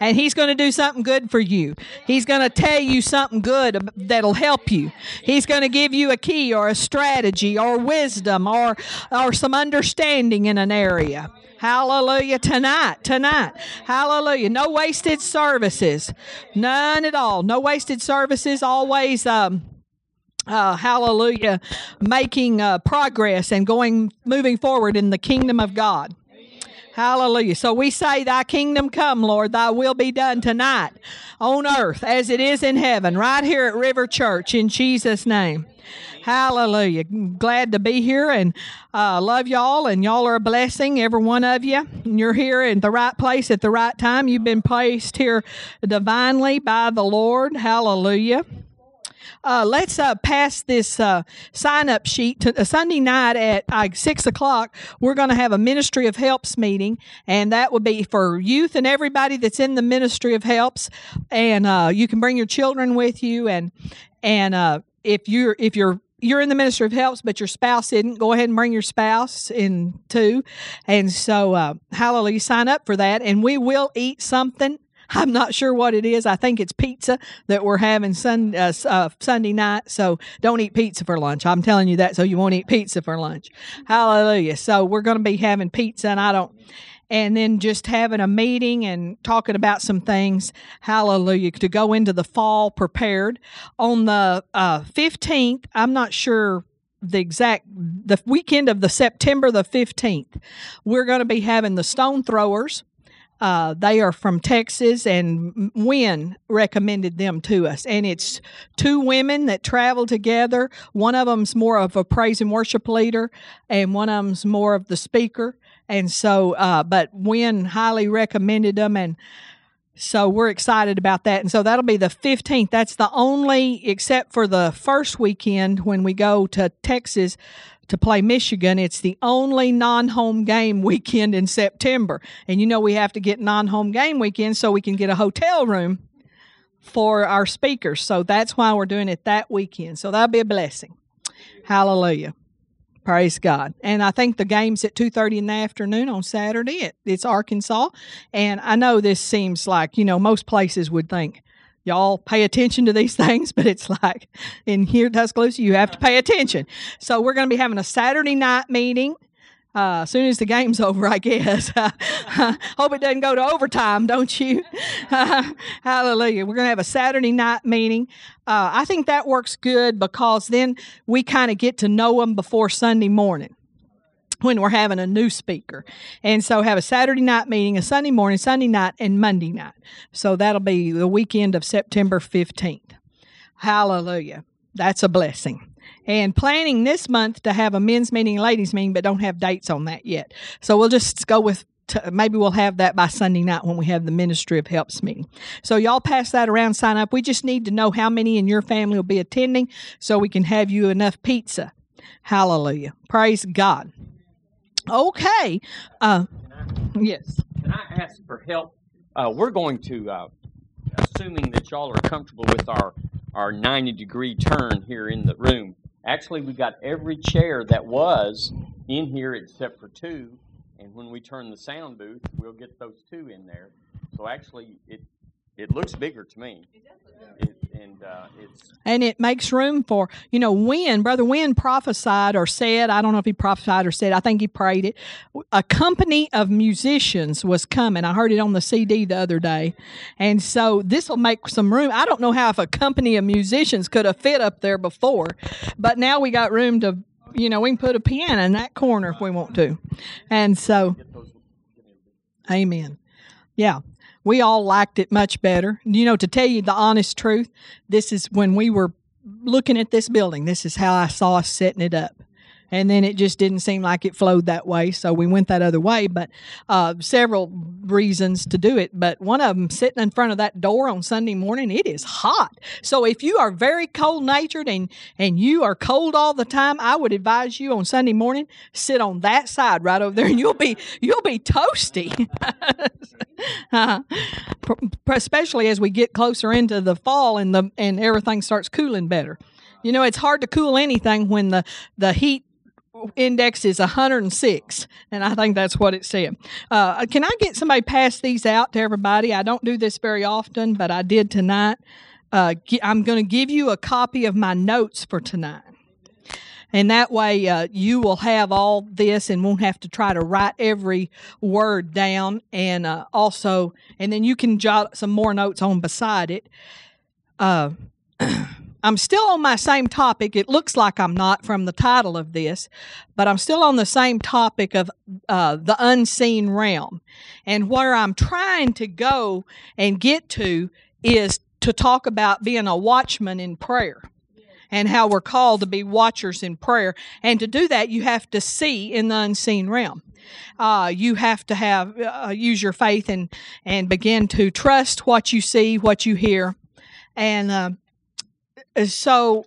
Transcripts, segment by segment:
and he's going to do something good for you. He's going to tell you something good that'll help you. He's going to give you a key or a strategy or wisdom or or some understanding in an area. Hallelujah. Tonight, tonight. Hallelujah. No wasted services. None at all. No wasted services. Always, um, uh, hallelujah, making uh, progress and going, moving forward in the kingdom of God. Hallelujah. So we say, Thy kingdom come, Lord, Thy will be done tonight on earth as it is in heaven, right here at River Church in Jesus' name. Hallelujah. Glad to be here and uh, love y'all, and y'all are a blessing, every one of you. And You're here in the right place at the right time. You've been placed here divinely by the Lord. Hallelujah. Uh, let's uh, pass this uh, sign up sheet to Sunday night at uh, six o'clock. We're going to have a Ministry of Helps meeting, and that will be for youth and everybody that's in the Ministry of Helps. And uh, you can bring your children with you, and and uh, if you're if you're you're in the ministry of helps, but your spouse isn't. Go ahead and bring your spouse in too. And so, uh, hallelujah, sign up for that. And we will eat something I'm not sure what it is. I think it's pizza that we're having sun, uh, uh, Sunday night. So don't eat pizza for lunch. I'm telling you that so you won't eat pizza for lunch. Hallelujah. So we're going to be having pizza, and I don't and then just having a meeting and talking about some things. Hallelujah. To go into the fall prepared. On the uh, 15th, I'm not sure the exact the weekend of the September the 15th, we're going to be having the stone throwers uh, they are from Texas, and Wynn recommended them to us. And it's two women that travel together. One of them's more of a praise and worship leader, and one of them's more of the speaker. And so, uh, but Wynn highly recommended them, and so we're excited about that. And so that'll be the 15th. That's the only, except for the first weekend when we go to Texas, to play Michigan. It's the only non home game weekend in September. And you know, we have to get non home game weekend so we can get a hotel room for our speakers. So that's why we're doing it that weekend. So that'll be a blessing. Hallelujah. Praise God. And I think the game's at 2.30 in the afternoon on Saturday. It, it's Arkansas. And I know this seems like, you know, most places would think, y'all pay attention to these things, but it's like in here Tuscaloosa, you have to pay attention. So we're going to be having a Saturday night meeting. Uh, as soon as the game's over, I guess. Hope it doesn't go to overtime, don't you? Hallelujah. We're going to have a Saturday night meeting. Uh, I think that works good because then we kind of get to know them before Sunday morning when we're having a new speaker. And so have a Saturday night meeting, a Sunday morning, Sunday night, and Monday night. So that'll be the weekend of September 15th. Hallelujah. That's a blessing. And planning this month to have a men's meeting, ladies meeting, but don't have dates on that yet. So we'll just go with maybe we'll have that by Sunday night when we have the Ministry of Helps meeting. So y'all pass that around, sign up. We just need to know how many in your family will be attending so we can have you enough pizza. Hallelujah. Praise God. Okay. Uh, yes. Can I ask for help? Uh, we're going to, uh, assuming that y'all are comfortable with our, our 90 degree turn here in the room. Actually, we got every chair that was in here except for two. And when we turn the sound booth, we'll get those two in there. So actually, it it looks bigger to me. And uh, it's and it makes room for you know when brother Wynn prophesied or said I don't know if he prophesied or said I think he prayed it a company of musicians was coming. I heard it on the CD the other day. And so this will make some room. I don't know how if a company of musicians could have fit up there before but now we got room to you know we can put a piano in that corner if we want to. And so amen. Yeah we all liked it much better. You know, to tell you the honest truth, this is when we were looking at this building, this is how I saw us setting it up and then it just didn't seem like it flowed that way. So we went that other way but uh, several reasons to do it. But one of them sitting in front of that door on sunday morning it is hot. So if you are very cold natured and and you are cold all the time i would advise you on sunday morning sit on that side right over there. And you'll be you'll be toasty. Uh, especially as we get closer into the fall and the and everything starts cooling better. You know it's hard to cool anything when the the heat index is 106, and I think that's what it said. Uh, can I get somebody pass these out to everybody? I don't do this very often, but I did tonight. Uh, I'm going to give you a copy of my notes for tonight. And that way, uh, you will have all this and won't have to try to write every word down. And uh, also, and then you can jot some more notes on beside it. I'm still on my same topic. It looks like I'm not from the title of this, but I'm still on the same topic of uh, the unseen realm. And where I'm trying to go and get to is to talk about being a watchman in prayer and how we're called to be watchers in prayer. And to do that, you have to see in the unseen realm. Uh, you have to have uh, use your faith and and begin to trust what you see, what you hear, and uh, so,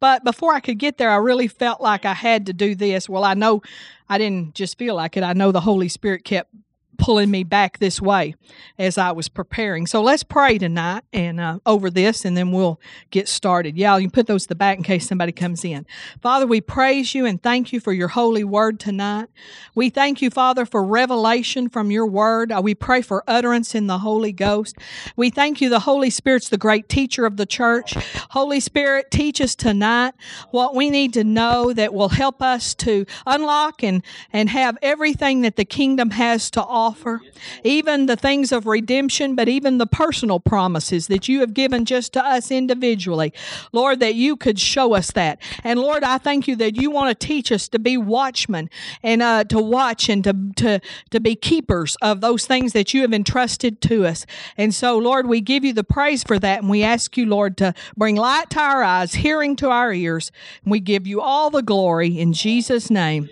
but before I could get there, I really felt like I had to do this. Well, I know I didn't just feel like it. I know the Holy Spirit kept pulling me back this way as I was preparing. So let's pray tonight and uh, over this, and then we'll get started. Yeah, you can put those to the back in case somebody comes in. Father, we praise you and thank you for your holy word tonight. We thank you, Father, for revelation from your word. Uh, we pray for utterance in the Holy Ghost. We thank you, the Holy Spirit's the great teacher of the church. Holy Spirit, teach us tonight what we need to know that will help us to unlock and, and have everything that the kingdom has to offer offer, even the things of redemption, but even the personal promises that you have given just to us individually. Lord, that you could show us that. And Lord, I thank you that you want to teach us to be watchmen and uh, to watch and to, to, to be keepers of those things that you have entrusted to us. And so, Lord, we give you the praise for that. And we ask you, Lord, to bring light to our eyes, hearing to our ears. And we give you all the glory in Jesus' name.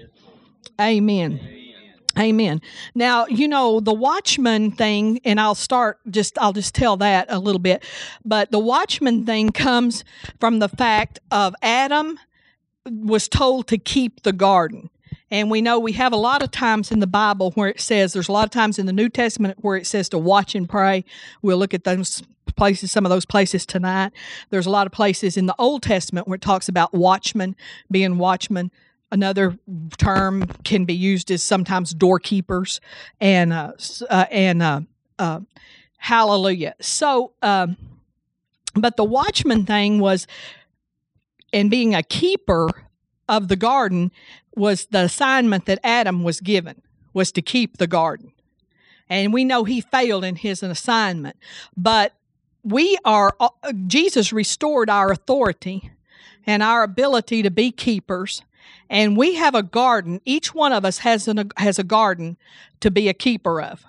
Amen. Amen. Now, you know, the watchman thing, and I'll start just, I'll just tell that a little bit. But the watchman thing comes from the fact of Adam was told to keep the garden. And we know we have a lot of times in the Bible where it says, there's a lot of times in the New Testament where it says to watch and pray. We'll look at those places, some of those places tonight. There's a lot of places in the Old Testament where it talks about watchmen, being watchmen. Another term can be used as sometimes doorkeepers and uh, uh, and uh, uh, hallelujah. So, um, but the watchman thing was, and being a keeper of the garden was the assignment that Adam was given was to keep the garden, and we know he failed in his assignment, but we are uh, Jesus restored our authority and our ability to be keepers and we have a garden. Each one of us has an, has a garden to be a keeper of.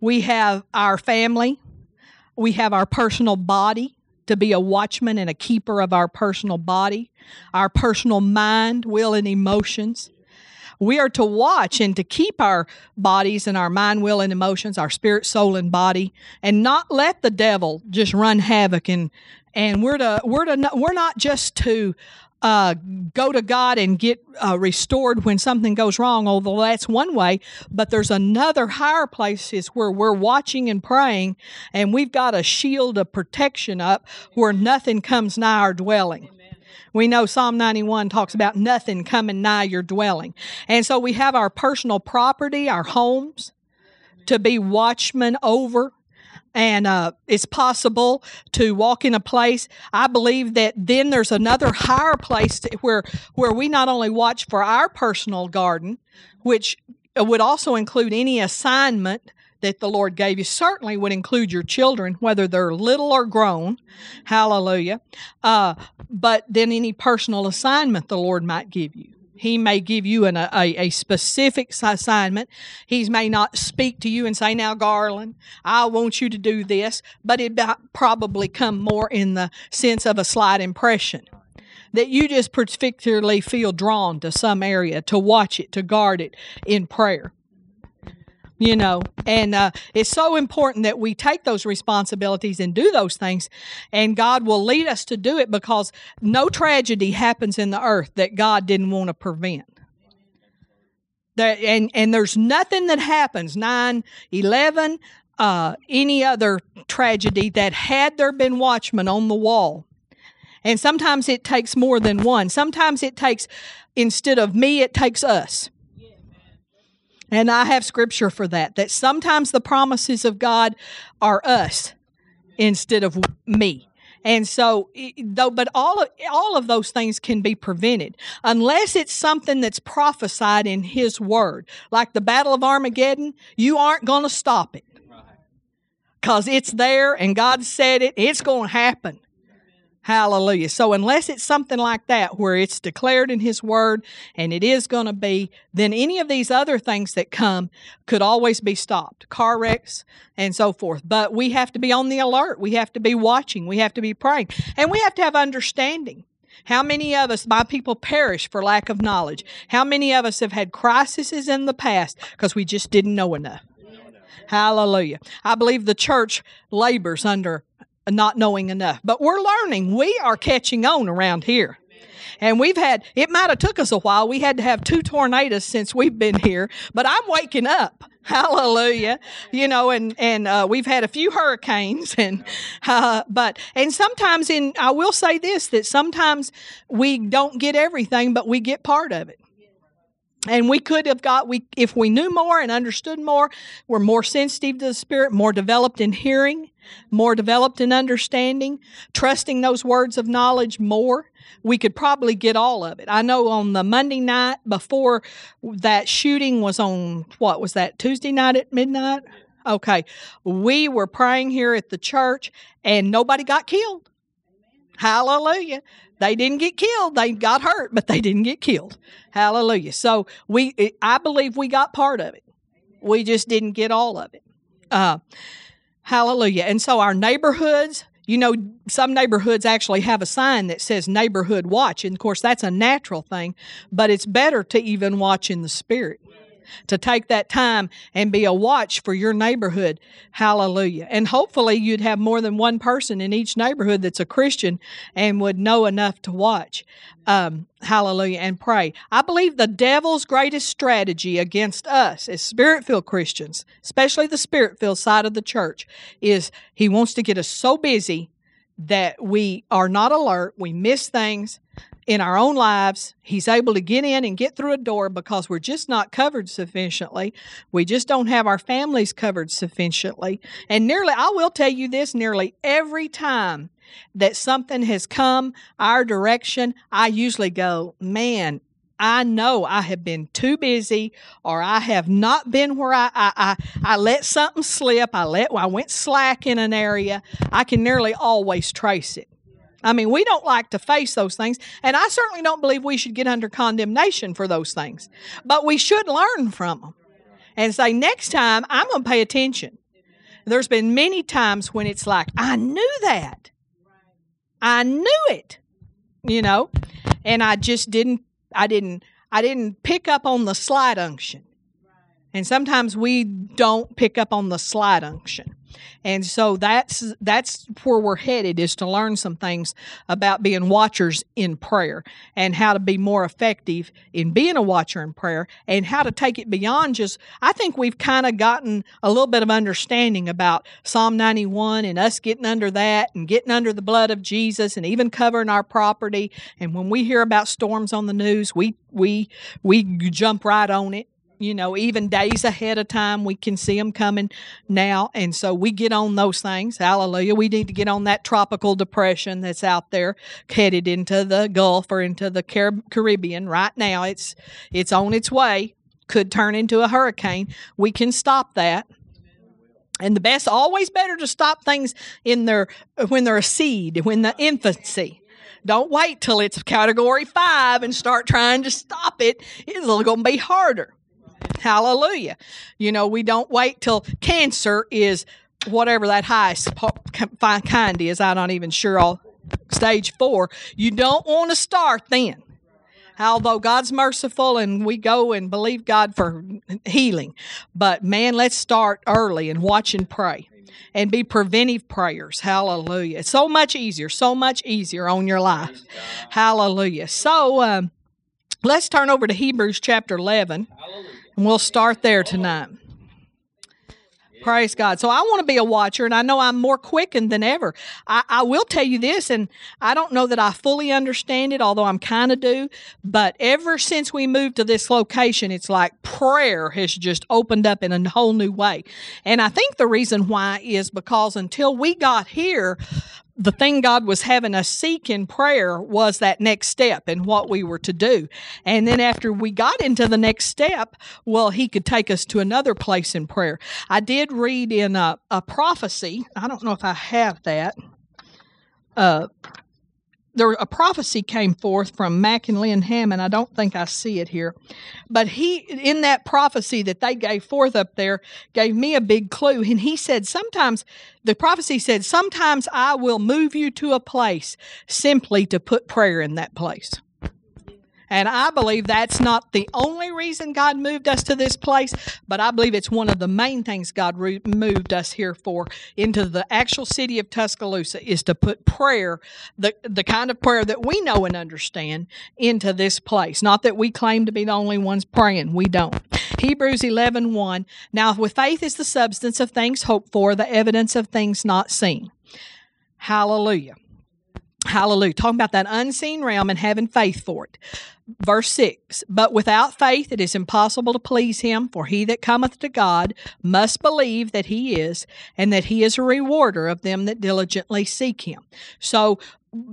We have our family. We have our personal body to be a watchman and a keeper of our personal body, our personal mind, will, and emotions. We are to watch and to keep our bodies and our mind, will, and emotions, our spirit, soul, and body, and not let the devil just run havoc. And and we're to we're to we're not just to uh, go to God and get uh, restored when something goes wrong, although that's one way. But there's another higher places where we're watching and praying, and we've got a shield of protection up where nothing comes nigh our dwelling. We know Psalm 91 talks about nothing coming nigh your dwelling. And so we have our personal property, our homes, to be watchmen over and uh, it's possible to walk in a place. I believe that then there's another higher place to, where where we not only watch for our personal garden, which would also include any assignment that the Lord gave you. Certainly would include your children, whether they're little or grown. Hallelujah. Uh, but then any personal assignment the Lord might give you. He may give you an, a, a specific assignment. He may not speak to you and say, Now, Garland, I want you to do this, but it probably come more in the sense of a slight impression that you just particularly feel drawn to some area to watch it, to guard it in prayer you know and uh, it's so important that we take those responsibilities and do those things and god will lead us to do it because no tragedy happens in the earth that god didn't want to prevent there, and and there's nothing that happens 9 11 uh, any other tragedy that had there been watchmen on the wall And sometimes it takes more than one. Sometimes it takes, instead of me, it takes us. And I have scripture for that, that sometimes the promises of God are us instead of me. And so, though, but all of, all of those things can be prevented unless it's something that's prophesied in His Word, like the Battle of Armageddon. You aren't going to stop it because it's there and God said it. It's going to happen. Hallelujah. So, unless it's something like that where it's declared in His Word and it is going to be, then any of these other things that come could always be stopped car wrecks and so forth. But we have to be on the alert. We have to be watching. We have to be praying. And we have to have understanding. How many of us, my people, perish for lack of knowledge? How many of us have had crises in the past because we just didn't know enough? Hallelujah. I believe the church labors under not knowing enough. But we're learning. We are catching on around here. And we've had, it might have took us a while. We had to have two tornadoes since we've been here, but I'm waking up. Hallelujah. You know, and, and, uh, we've had a few hurricanes and, uh, but, and sometimes in, I will say this, that sometimes we don't get everything, but we get part of it and we could have got we if we knew more and understood more we're more sensitive to the spirit more developed in hearing more developed in understanding trusting those words of knowledge more we could probably get all of it i know on the monday night before that shooting was on what was that tuesday night at midnight okay we were praying here at the church and nobody got killed hallelujah they didn't get killed. They got hurt, but they didn't get killed. Hallelujah. So we, I believe we got part of it. We just didn't get all of it. Uh, hallelujah. And so our neighborhoods, you know, some neighborhoods actually have a sign that says neighborhood watch. And of course, that's a natural thing, but it's better to even watch in the spirit to take that time and be a watch for your neighborhood. Hallelujah. And hopefully you'd have more than one person in each neighborhood that's a Christian and would know enough to watch. Um, hallelujah and pray. I believe the devil's greatest strategy against us as spirit filled Christians, especially the spirit filled side of the church, is he wants to get us so busy that we are not alert, we miss things, in our own lives. He's able to get in and get through a door because we're just not covered sufficiently. We just don't have our families covered sufficiently. And nearly, I will tell you this nearly every time that something has come our direction, I usually go, man, I know I have been too busy or I have not been where I, I, I, I, let something slip. I let I went slack in an area. I can nearly always trace it. I mean, we don't like to face those things, and I certainly don't believe we should get under condemnation for those things. But we should learn from them and say, next time I'm going to pay attention. There's been many times when it's like, I knew that. I knew it, you know, and I just didn't, I didn't, I didn't pick up on the slight unction. And sometimes we don't pick up on the slight unction. And so that's that's where we're headed is to learn some things about being watchers in prayer and how to be more effective in being a watcher in prayer and how to take it beyond just I think we've kind of gotten a little bit of understanding about Psalm 91 and us getting under that and getting under the blood of Jesus and even covering our property. And when we hear about storms on the news we we we jump right on it you know, even days ahead of time, we can see them coming now. And so we get on those things. Hallelujah. We need to get on that tropical depression that's out there headed into the Gulf or into the Caribbean right now. It's, it's on its way, could turn into a hurricane. We can stop that. And the best, always better to stop things in their, when they're a seed, when the infancy. Don't wait till it's category five and start trying to stop it. It's going to be harder. Hallelujah. You know, we don't wait till cancer is whatever that highest kind is. I'm not even sure. All stage four. You don't want to start then. Although God's merciful and we go and believe God for healing. But man, let's start early and watch and pray and be preventive prayers. Hallelujah. It's so much easier, so much easier on your life. Hallelujah. So um, let's turn over to Hebrews chapter 11. Hallelujah. And we'll start there tonight. Praise God. So I want to be a watcher, and I know I'm more quickened than ever. I, I will tell you this, and I don't know that I fully understand it, although I'm kind of do. But ever since we moved to this location, it's like prayer has just opened up in a whole new way. And I think the reason why is because until we got here, the thing God was having us seek in prayer was that next step and what we were to do. And then after we got into the next step, well, He could take us to another place in prayer. I did read in a, a prophecy, I don't know if I have that. Uh, there a prophecy came forth from Mac and Lynne Hammond. I don't think I see it here, but he in that prophecy that they gave forth up there gave me a big clue. And he said sometimes the prophecy said sometimes I will move you to a place simply to put prayer in that place. And I believe that's not the only reason God moved us to this place, but I believe it's one of the main things God re- moved us here for into the actual city of Tuscaloosa is to put prayer, the, the kind of prayer that we know and understand, into this place. Not that we claim to be the only ones praying, we don't. Hebrews 11 1. Now, with faith is the substance of things hoped for, the evidence of things not seen. Hallelujah. Hallelujah. Talking about that unseen realm and having faith for it. Verse 6 But without faith it is impossible to please him, for he that cometh to God must believe that he is, and that he is a rewarder of them that diligently seek him. So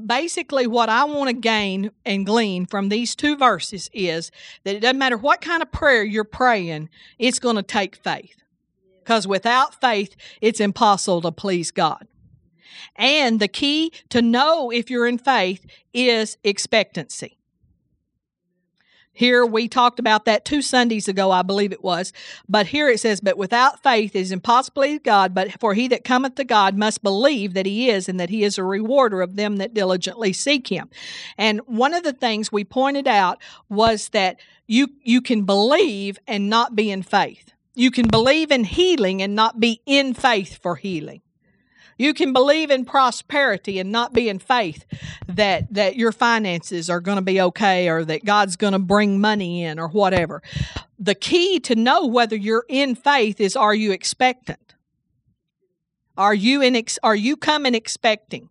basically, what I want to gain and glean from these two verses is that it doesn't matter what kind of prayer you're praying, it's going to take faith. Because without faith, it's impossible to please God. And the key to know if you're in faith is expectancy. Here we talked about that two Sundays ago, I believe it was. But here it says, But without faith it is impossible to God, but for he that cometh to God must believe that he is, and that he is a rewarder of them that diligently seek him. And one of the things we pointed out was that you you can believe and not be in faith. You can believe in healing and not be in faith for healing. You can believe in prosperity and not be in faith that that your finances are going to be okay or that God's going to bring money in or whatever. The key to know whether you're in faith is are you expectant? Are you in ex- are you coming expecting?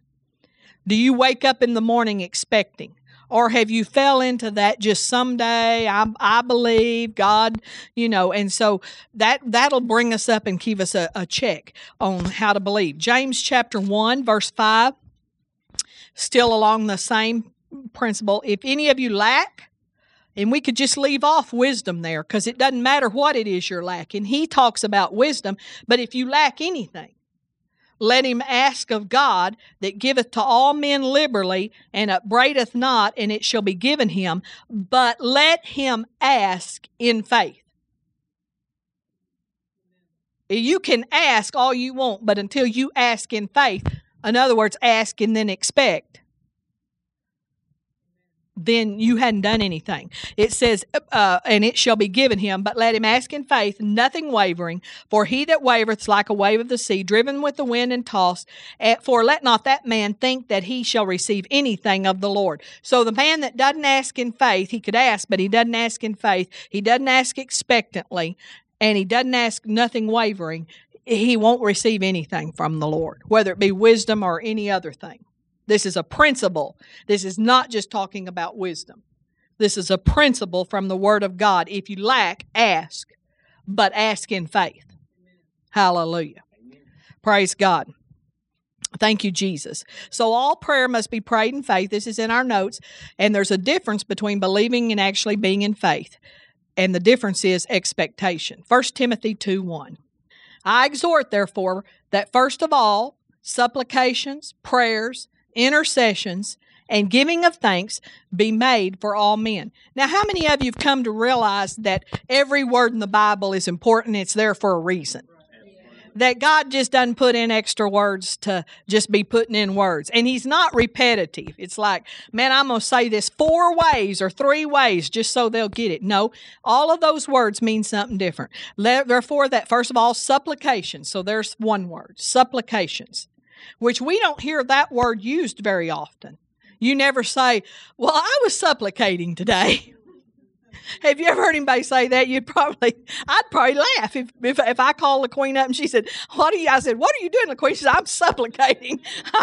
Do you wake up in the morning expecting? Or have you fell into that just someday? I, I believe god you know and so that that'll bring us up and give us a, a check on how to believe. James chapter 1 verse 5 still along the same principle. If any of you lack and we could just leave off wisdom there because it doesn't matter what it is you're lacking. He talks about wisdom but if you lack anything let him ask of God that giveth to all men liberally and upbraideth not, and it shall be given him. But let him ask in faith. You can ask all you want, but until you ask in faith, in other words, ask and then expect, then you hadn't done anything. It says, uh, and it shall be given him, but let him ask in faith, nothing wavering. For he that wavereth like a wave of the sea, driven with the wind and tossed. For let not that man think that he shall receive anything of the Lord. So the man that doesn't ask in faith, he could ask, but he doesn't ask in faith. He doesn't ask expectantly, and he doesn't ask nothing wavering. He won't receive anything from the Lord, whether it be wisdom or any other thing. This is a principle. This is not just talking about wisdom. This is a principle from the Word of God. If you lack, ask, but ask in faith. Hallelujah. Praise God. Thank you, Jesus. So, all prayer must be prayed in faith. This is in our notes. And there's a difference between believing and actually being in faith. And the difference is expectation. 1 Timothy 2 1. I exhort, therefore, that first of all, supplications, prayers, intercessions, and giving of thanks be made for all men. Now, how many of you have come to realize that every word in the Bible is important? It's there for a reason. That God just doesn't put in extra words to just be putting in words. And He's not repetitive. It's like, man, I'm going to say this four ways or three ways just so they'll get it. No, all of those words mean something different. Therefore, that first of all, supplications. So there's one word supplications which we don't hear that word used very often. You never say, Well, I was supplicating today. Have you ever heard anybody say that? You'd probably, I'd probably laugh if, if, if I called the queen up and she said, "What are you?" I said, "What are you doing, the queen?" says, "I'm supplicating."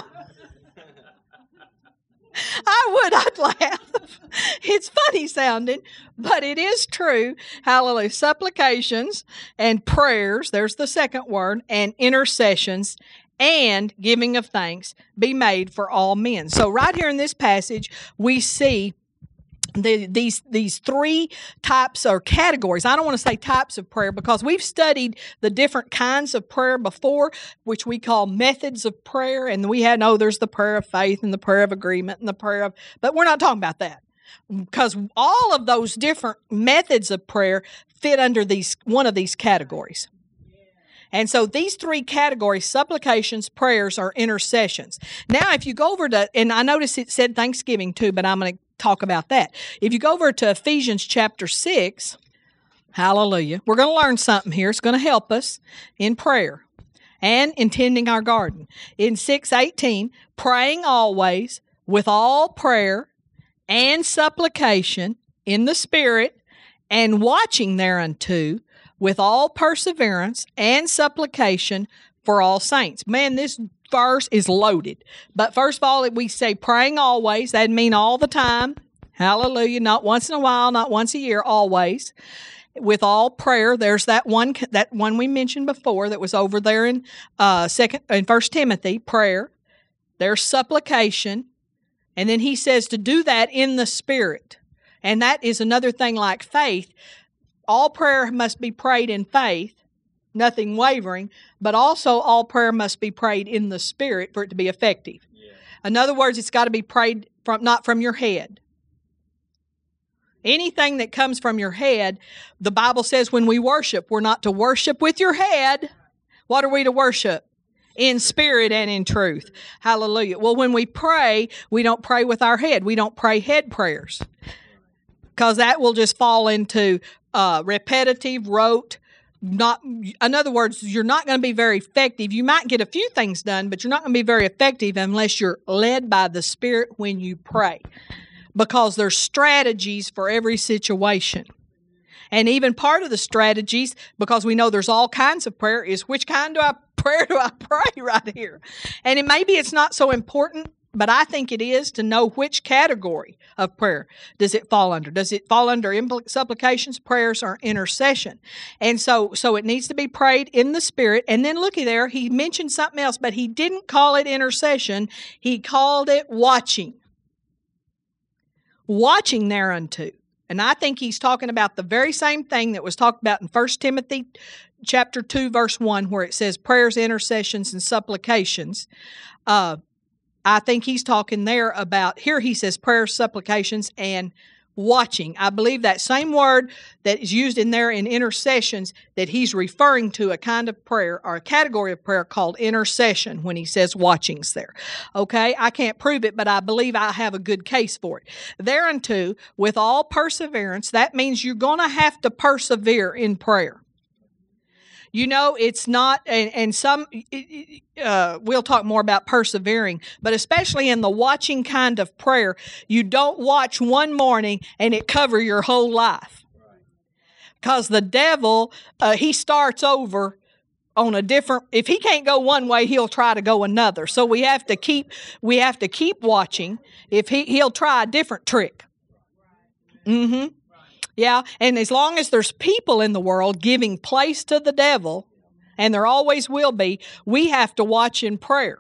I would, I'd laugh. It's funny sounding, but it is true. Hallelujah. Supplications and prayers, there's the second word, and intercessions and giving of thanks be made for all men. So, right here in this passage, we see the, these these three types or categories. I don't want to say types of prayer because we've studied the different kinds of prayer before, which we call methods of prayer, and we had oh, there's the prayer of faith and the prayer of agreement and the prayer of, but we're not talking about that because all of those different methods of prayer fit under these one of these categories. And so these three categories supplications, prayers, or intercessions. Now, if you go over to, and I noticed it said Thanksgiving too, but I'm going to talk about that. If you go over to Ephesians chapter 6, hallelujah, we're going to learn something here. It's going to help us in prayer and in tending our garden. In 618, praying always with all prayer and supplication in the Spirit and watching thereunto with all perseverance and supplication for all saints. Man, this verse is loaded. But first of all, if we say praying always. That'd mean all the time. Hallelujah. Not once in a while, not once a year, always. With all prayer, there's that one that one we mentioned before that was over there in uh second in First Timothy, prayer. There's supplication, and then he says to do that in the spirit. And that is another thing like faith. All prayer must be prayed in faith nothing wavering, but also all prayer must be prayed in the spirit for it to be effective. Yeah. In other words, it's got to be prayed from not from your head. Anything that comes from your head, the Bible says when we worship, we're not to worship with your head. What are we to worship? in spirit and in truth. Hallelujah. Well, when we pray, we don't pray with our head. We don't pray head prayers because that will just fall into uh, repetitive, rote, not in other words you're not going to be very effective. You might get a few things done but you're not going to be very effective unless you're led by the spirit when you pray because there's strategies for every situation. And even part of the strategies because we know there's all kinds of prayer is which kind do i prayer do i pray right here? And it maybe it's not so important but I think it is to know which category of prayer does it fall under. Does it fall under impl- supplications, prayers, or intercession? And so, so it needs to be prayed in the spirit. And then looky there, he mentioned something else, but he didn't call it intercession. He called it watching. Watching thereunto. And I think he's talking about the very same thing that was talked about in 1 Timothy chapter 2 verse 1 where it says prayers intercessions and supplications uh, I think he's talking there about, here he says prayers, supplications, and watching. I believe that same word that is used in there in intercessions that he's referring to a kind of prayer or a category of prayer called intercession when he says watchings there. Okay, I can't prove it, but I believe I have a good case for it. Thereunto, with all perseverance, that means you're going to have to persevere in prayer. You know, it's not, and, and some, uh, we'll talk more about persevering, but especially in the watching kind of prayer, you don't watch one morning and it cover your whole life. Because the devil, uh, he starts over on a different if he can't go one way he'll try to go another. So we have to keep we have to keep watching. If he he'll try a different trick. Mm-hmm yeah, and as long as there's people in the world giving place to the devil, and there always will be, we have to watch in prayer.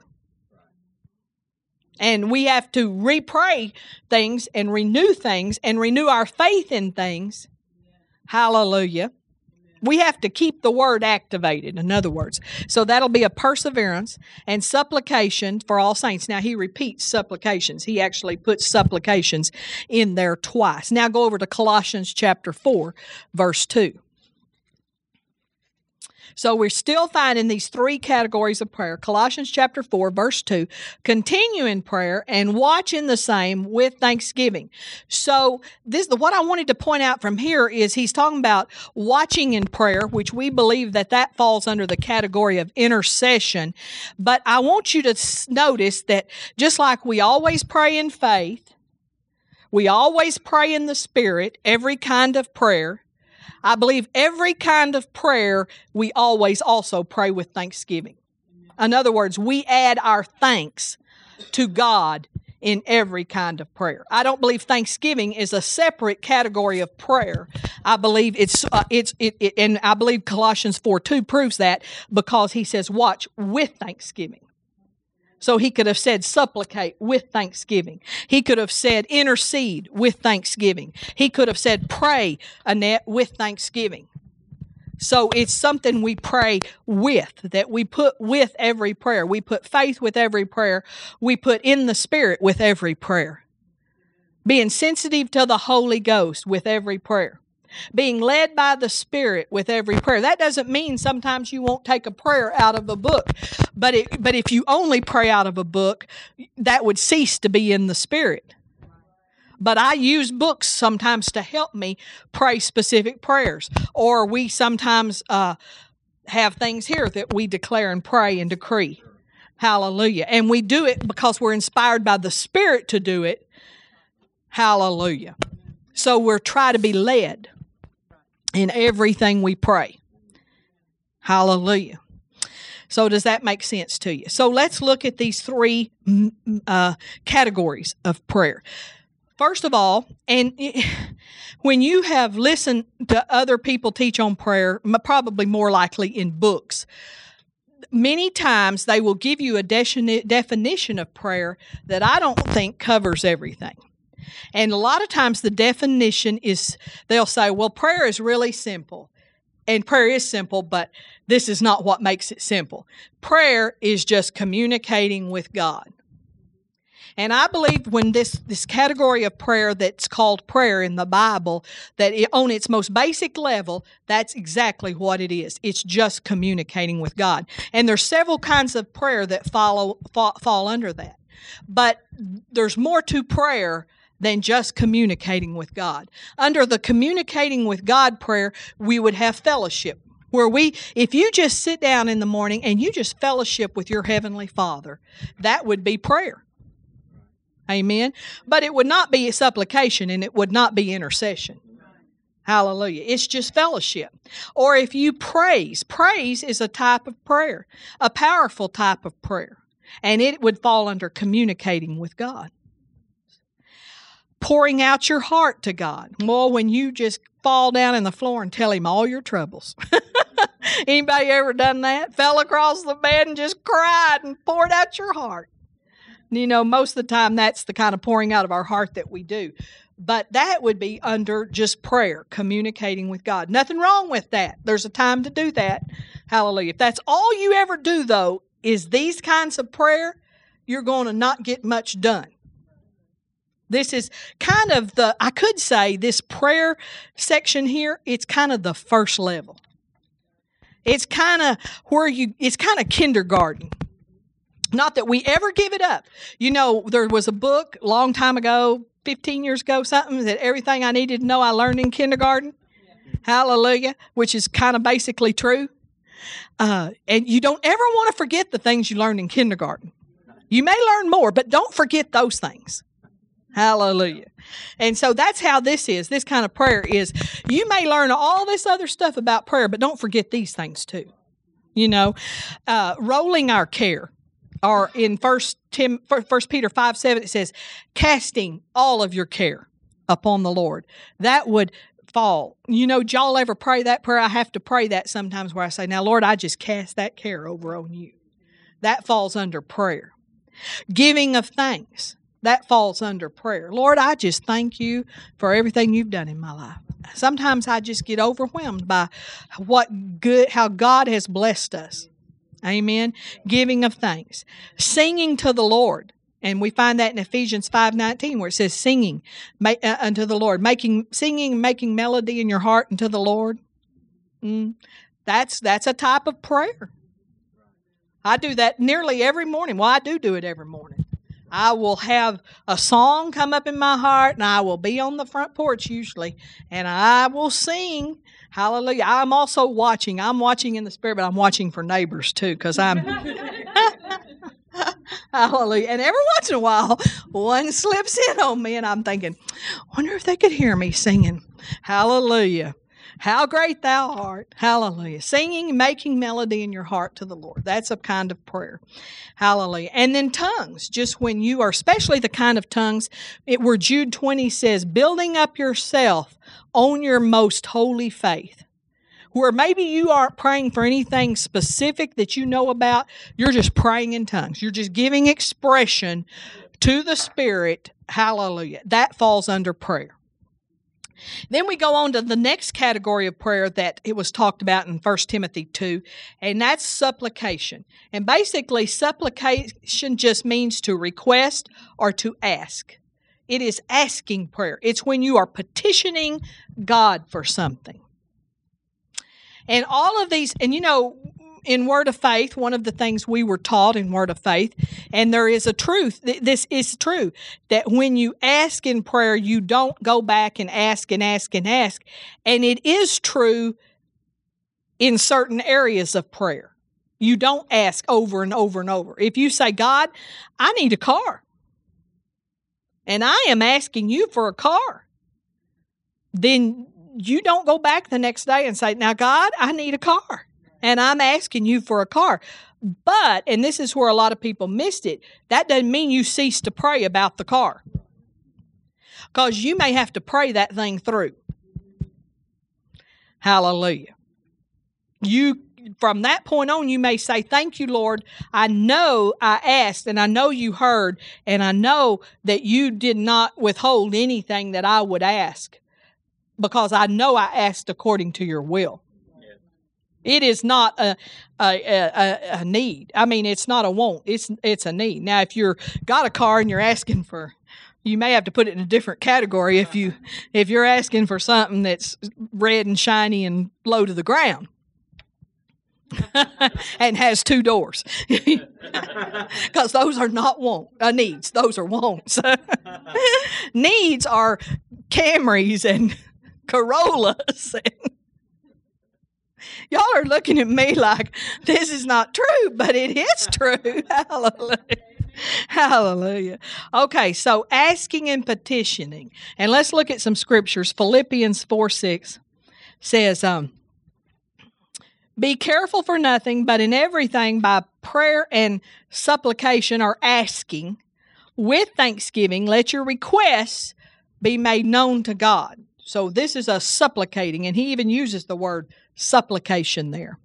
And we have to repray things and renew things and renew our faith in things. Hallelujah. We have to keep the word activated, in other words. So that'll be a perseverance and supplication for all saints. Now, he repeats supplications. He actually puts supplications in there twice. Now, go over to Colossians chapter 4, verse 2. So we're still finding these three categories of prayer. Colossians chapter 4, verse 2. Continue in prayer and watch in the same with thanksgiving. So this what I wanted to point out from here is he's talking about watching in prayer, which we believe that that falls under the category of intercession. But I want you to notice that just like we always pray in faith, We always pray in the Spirit, every kind of prayer. I believe every kind of prayer, we always also pray with thanksgiving. In other words, we add our thanks to God in every kind of prayer. I don't believe thanksgiving is a separate category of prayer. I believe it's uh, it's it, it, and I believe Colossians 4 2 proves that because he says watch with thanksgiving. So he could have said supplicate with thanksgiving. He could have said intercede with thanksgiving. He could have said pray, Annette, with thanksgiving. So it's something we pray with, that we put with every prayer. We put faith with every prayer. We put in the Spirit with every prayer. Being sensitive to the Holy Ghost with every prayer. Being led by the Spirit with every prayer. That doesn't mean sometimes you won't take a prayer out of a book, but it, but if you only pray out of a book, that would cease to be in the Spirit. But I use books sometimes to help me pray specific prayers. Or we sometimes uh, have things here that we declare and pray and decree. Hallelujah. And we do it because we're inspired by the Spirit to do it. Hallelujah. So we're trying to be led in everything we pray. Hallelujah. So, does that make sense to you? So, let's look at these three uh, categories of prayer. First of all, and when you have listened to other people teach on prayer, probably more likely in books, many times they will give you a definition of prayer that I don't think covers everything. And a lot of times the definition is they'll say, well, prayer is really simple. And prayer is simple, but this is not what makes it simple. Prayer is just communicating with God. And I believe when this, this category of prayer that's called prayer in the Bible, that it, on its most basic level, that's exactly what it is. It's just communicating with God. And there's several kinds of prayer that follow fall, fall under that. But there's more to prayer than just communicating with God. Under the communicating with God prayer, we would have fellowship where we if you just sit down in the morning and you just fellowship with your heavenly father that would be prayer Amen. But it would not be supplication and it would not be intercession. Hallelujah. It's just fellowship. Or if you praise, praise is a type of prayer, a powerful type of prayer, and it would fall under communicating with God. Pouring out your heart to God. More when you just fall down in the floor and tell Him all your troubles. Anybody ever done that? Fell across the bed and just cried and poured out your heart. You know, most of the time that's the kind of pouring out of our heart that we do. But that would be under just prayer, communicating with God. Nothing wrong with that. There's a time to do that. Hallelujah. If that's all you ever do, though, is these kinds of prayer, you're going to not get much done. This is kind of the, I could say, this prayer section here, it's kind of the first level. It's kind of where you, it's kind of kindergarten. Not that we ever give it up. You know, there was a book long time ago, 15 years ago, something that everything I needed to know I learned in kindergarten. Yeah. Hallelujah, which is kind of basically true. Uh, and you don't ever want to forget the things you learned in kindergarten. You may learn more, but don't forget those things. Hallelujah. And so that's how this is. This kind of prayer is you may learn all this other stuff about prayer, but don't forget these things too. You know, uh, rolling our care or in first tim first peter 5 7 it says casting all of your care upon the lord. That would fall. You know y'all ever pray that prayer? I have to pray that sometimes where i say now lord i just cast that care over on you. That falls under prayer. Giving of thanks that falls under prayer lord i just thank you for everything you've done in my life sometimes i just get overwhelmed by what good how god has blessed us Amen. Giving of thanks. Singing to the Lord. And we find that in Ephesians 5:19 where it says singing uh, unto the Lord, making singing making melody in your heart unto the Lord. Mm, that's that's a type of prayer. I do that nearly every morning. Well, I do do it every morning. I will have a song come up in my heart and I will be on the front porch usually and I will sing Hallelujah. I'm also watching. I'm watching in the spirit, but I'm watching for neighbors too because I'm Hallelujah. And every once in a while, one slips in on me, and I'm thinking, wonder if they could hear me singing, Hallelujah. How great thou art. Hallelujah. Singing, making melody in your heart to the Lord. That's a kind of prayer. Hallelujah. And then tongues, just when you are, especially the kind of tongues it, where Jude 20 says, building up yourself on your most holy faith where maybe you aren't praying for anything specific that you know about, you're just praying in tongues. You're just giving expression to the Spirit. Hallelujah. That falls under prayer. Then we go on to the next category of prayer that it was talked about in 1 Timothy 2, and that's supplication. And basically, supplication just means to request or to ask. It is asking prayer. It's when you are petitioning God for something. And all of these, and you know, in Word of Faith, one of the things we were taught in Word of Faith, and there is a truth, this is true, that when you ask in prayer, you don't go back and ask and ask and ask. And it is true in certain areas of prayer. You don't ask over and over and over. If you say, God, I need a car, and I am asking you for a car, then you don't go back the next day and say, Now, God, I need a car and I'm asking you for a car. But, and this is where a lot of people missed it, that doesn't mean you cease to pray about the car. Because you may have to pray that thing through. Hallelujah. You from that point on, you may say, Thank you, Lord. I know I asked and I know you heard, and I know that you did not withhold anything that I would ask because I know I asked according to your will. It is not a, a, a, a, need. I mean, it's not a want. It's it's a need. Now, if you're got a car and you're asking for, you may have to put it in a different category. If you if you're asking for something that's red and shiny and low to the ground. and has two doors because those are not want uh, needs those are wants needs are camrys and Corollas. Y'all are looking at me like this is not true, but it is true. Hallelujah. Hallelujah. Okay, so asking and petitioning. And let's look at some scriptures. Philippians 4 6 says, um, Be careful for nothing, but in everything by prayer and supplication or asking with thanksgiving, let your requests be made known to God. So this is a supplicating, and he even uses the word supplication there.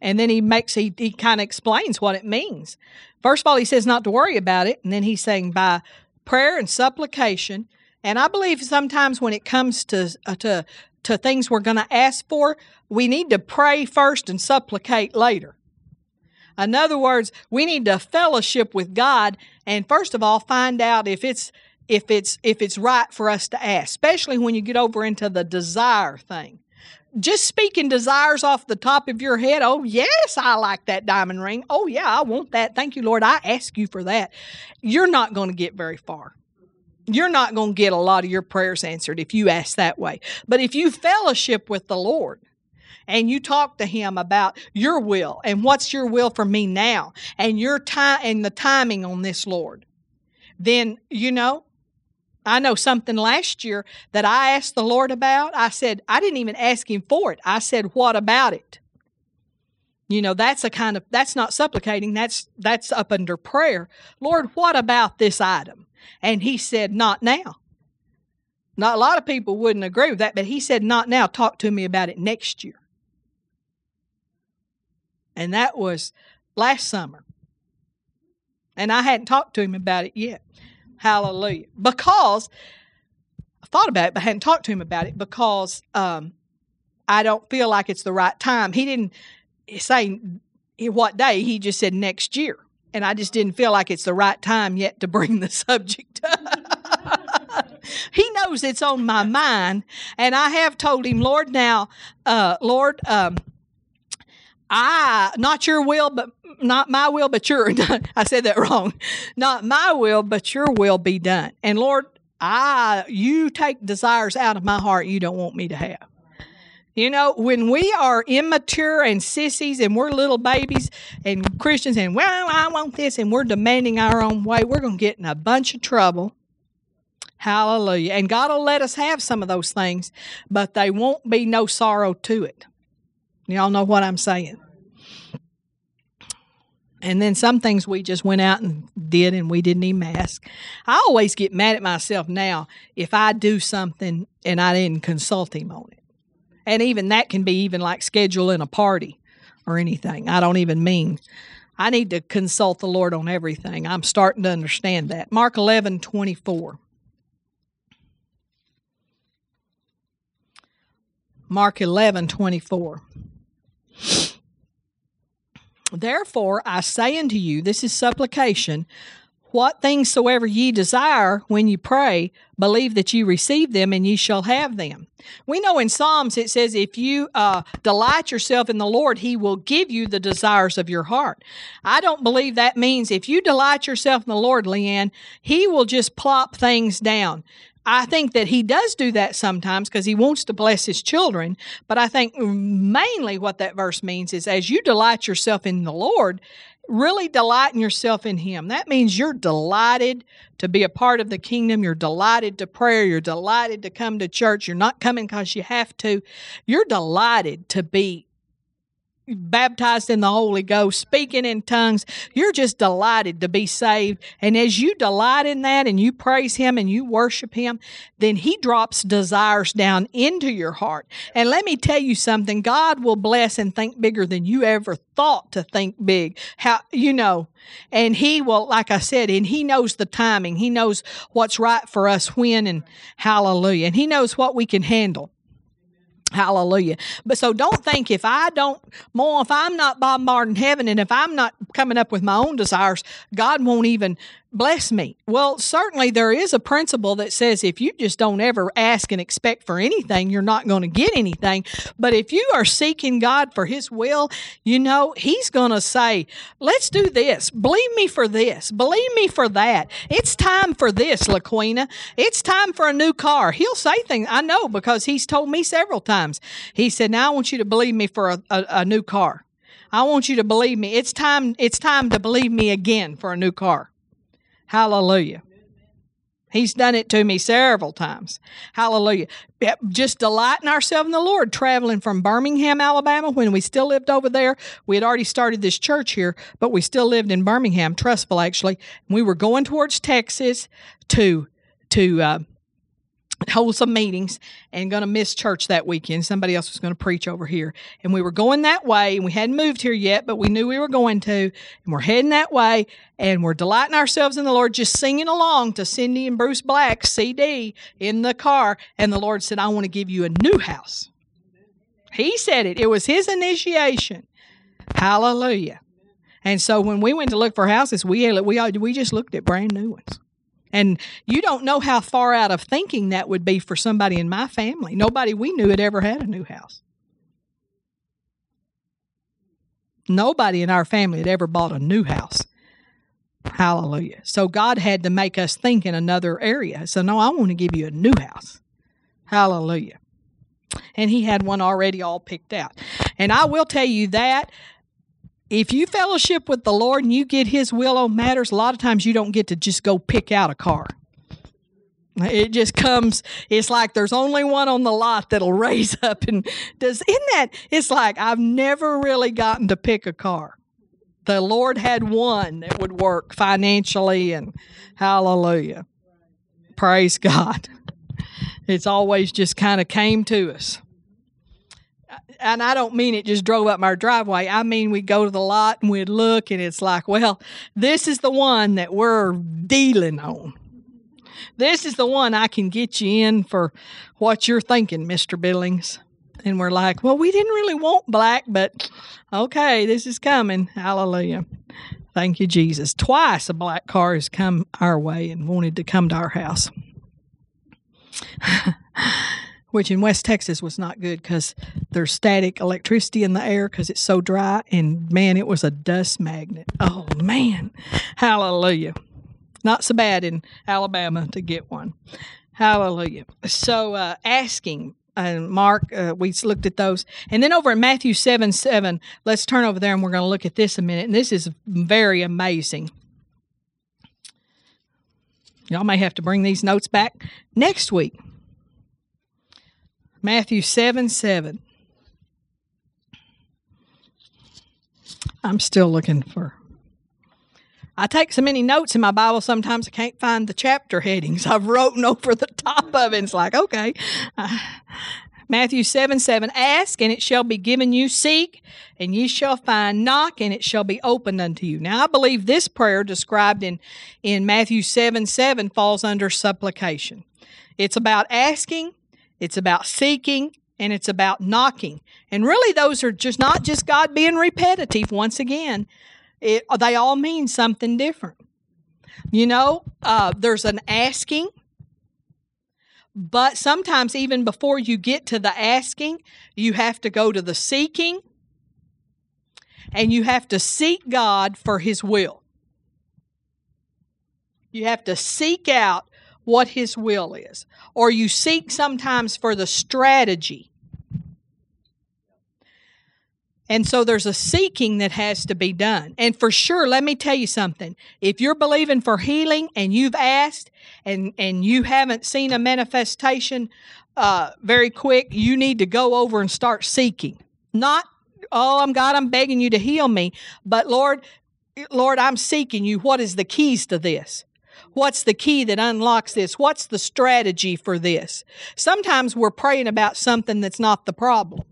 And then he makes he he kind of explains what it means. First of all, he says not to worry about it, and then he's saying by prayer and supplication. And I believe sometimes when it comes to uh, to to things we're going to ask for, we need to pray first and supplicate later. In other words, we need to fellowship with God and first of all find out if it's if it's if it's right for us to ask, especially when you get over into the desire thing. Just speaking desires off the top of your head, oh yes, I like that diamond ring. Oh yeah, I want that. Thank you, Lord. I ask you for that. You're not going to get very far. You're not going to get a lot of your prayers answered if you ask that way. But if you fellowship with the Lord, and you talk to him about your will and what's your will for me now and your time and the timing on this lord then you know I know something last year that I asked the Lord about. I said, I didn't even ask Him for it. I said, What about it? You know, that's a kind of that's not supplicating, that's that's up under prayer. Lord, what about this item? And he said, Not now. Not a lot of people wouldn't agree with that, but he said, Not now. Talk to me about it next year. And that was last summer. And I hadn't talked to him about it yet. Hallelujah. Because I thought about it, but I hadn't talked to him about it because um, I don't feel like it's the right time. He didn't say what day, he just said next year. And I just didn't feel like it's the right time yet to bring the subject up. he knows it's on my mind. And I have told him, Lord, now, uh, Lord, um, I, not your will, but not my will, but your, I said that wrong. Not my will, but your will be done. And Lord, I, you take desires out of my heart you don't want me to have. You know, when we are immature and sissies and we're little babies and Christians and, well, I want this, and we're demanding our own way, we're going to get in a bunch of trouble. Hallelujah. And God will let us have some of those things, but they won't be no sorrow to it. Y'all know what I'm saying. And then some things we just went out and did and we didn't even ask. I always get mad at myself now if I do something and I didn't consult him on it. And even that can be even like scheduling a party or anything. I don't even mean I need to consult the Lord on everything. I'm starting to understand that. Mark 11 24. Mark 11 24. Therefore, I say unto you, this is supplication, what things soever ye desire when you pray, believe that you receive them and ye shall have them. We know in Psalms it says, if you uh, delight yourself in the Lord, he will give you the desires of your heart. I don't believe that means if you delight yourself in the Lord, Leanne, he will just plop things down. I think that he does do that sometimes because he wants to bless his children. But I think mainly what that verse means is as you delight yourself in the Lord, really delighting yourself in him. That means you're delighted to be a part of the kingdom. You're delighted to pray. You're delighted to come to church. You're not coming because you have to. You're delighted to be baptized in the Holy Ghost, speaking in tongues. You're just delighted to be saved. And as you delight in that and you praise Him and you worship Him, then He drops desires down into your heart. And let me tell you something God will bless and think bigger than you ever thought to think big. How, you know, and He will, like I said, and He knows the timing. He knows what's right for us when and hallelujah. And He knows what we can handle. Hallelujah. But so don't think if I don't more, if I'm not bombarding heaven and if I'm not coming up with my own desires, God won't even bless me. Well, certainly there is a principle that says if you just don't ever ask and expect for anything, you're not going to get anything. But if you are seeking God for His will, you know, He's going to say, let's do this. Believe me for this. Believe me for that. It's time for this, Laquina. It's time for a new car. He'll say things. I know because He's told me several times. He said, now I want you to believe me for a, a, a new car. I want you to believe me. It's time, it's time to believe me again for a new car. Hallelujah. He's done it to me several times. Hallelujah. Just delighting ourselves in the Lord, traveling from Birmingham, Alabama, when we still lived over there. We had already started this church here, but we still lived in Birmingham, Trussville, actually. We were going towards Texas to to uh, hold some meetings and going to miss church that weekend. Somebody else was going to preach over here. And we were going that way and we hadn't moved here yet, but we knew we were going to. And we're heading that way and we're delighting ourselves in the Lord, just singing along to Cindy and Bruce Black's CD in the car. And the Lord said, I want to give you a new house. He said it. It was his initiation. Hallelujah. And so when we went to look for houses, we we we just looked at brand new ones. And you don't know how far out of thinking that would be for somebody in my family. Nobody we knew had ever had a new house. Nobody in our family had ever bought a new house. Hallelujah. So God had to make us think in another area. So, no, I want to give you a new house. Hallelujah. And He had one already all picked out. And I will tell you that if you fellowship with the Lord and you get His will on matters, a lot of times you don't get to just go pick out a car. It just comes, it's like there's only one on the lot that'll raise up and does, isn't that, it's like I've never really gotten to pick a car. The Lord had one that would work financially and hallelujah. Praise God. It's always just kind of came to us and I don't mean it just drove up our driveway. I mean we go to the lot and we'd look and it's like, well, this is the one that we're dealing on. This is the one I can get you in for what you're thinking, Mr. Billings. And we're like, well, we didn't really want black, but okay, this is coming. Hallelujah. Thank you, Jesus. Twice a black car has come our way and wanted to come to our house. which in West Texas was not good because there's static electricity in the air because it's so dry. And man, it was a dust magnet. Oh, man. Hallelujah. Not so bad in Alabama to get one. Hallelujah. So, uh, asking and Mark, uh, we looked at those. And then over in Matthew 7 7, let's turn over there and we're going to look at this a minute. And this is very amazing. Y'all may have to bring these notes back next week. Matthew 7 7. I'm still looking for. I take so many notes in my Bible sometimes I can't find the chapter headings. I've written over the top of it. It's like, okay. Uh, Matthew 7 7 Ask, and it shall be given you. Seek, and ye shall find. Knock, and it shall be opened unto you. Now, I believe this prayer described in, in Matthew 7 7 falls under supplication. It's about asking, it's about seeking, and it's about knocking. And really, those are just not just God being repetitive once again, it, they all mean something different. You know, uh, there's an asking, but sometimes even before you get to the asking, you have to go to the seeking and you have to seek God for His will. You have to seek out what His will is, or you seek sometimes for the strategy and so there's a seeking that has to be done. And for sure, let me tell you something. If you're believing for healing and you've asked and, and you haven't seen a manifestation uh, very quick, you need to go over and start seeking. Not, oh, I'm God, I'm begging you to heal me. But Lord, Lord, I'm seeking you. What is the keys to this? What's the key that unlocks this? What's the strategy for this? Sometimes we're praying about something that's not the problem.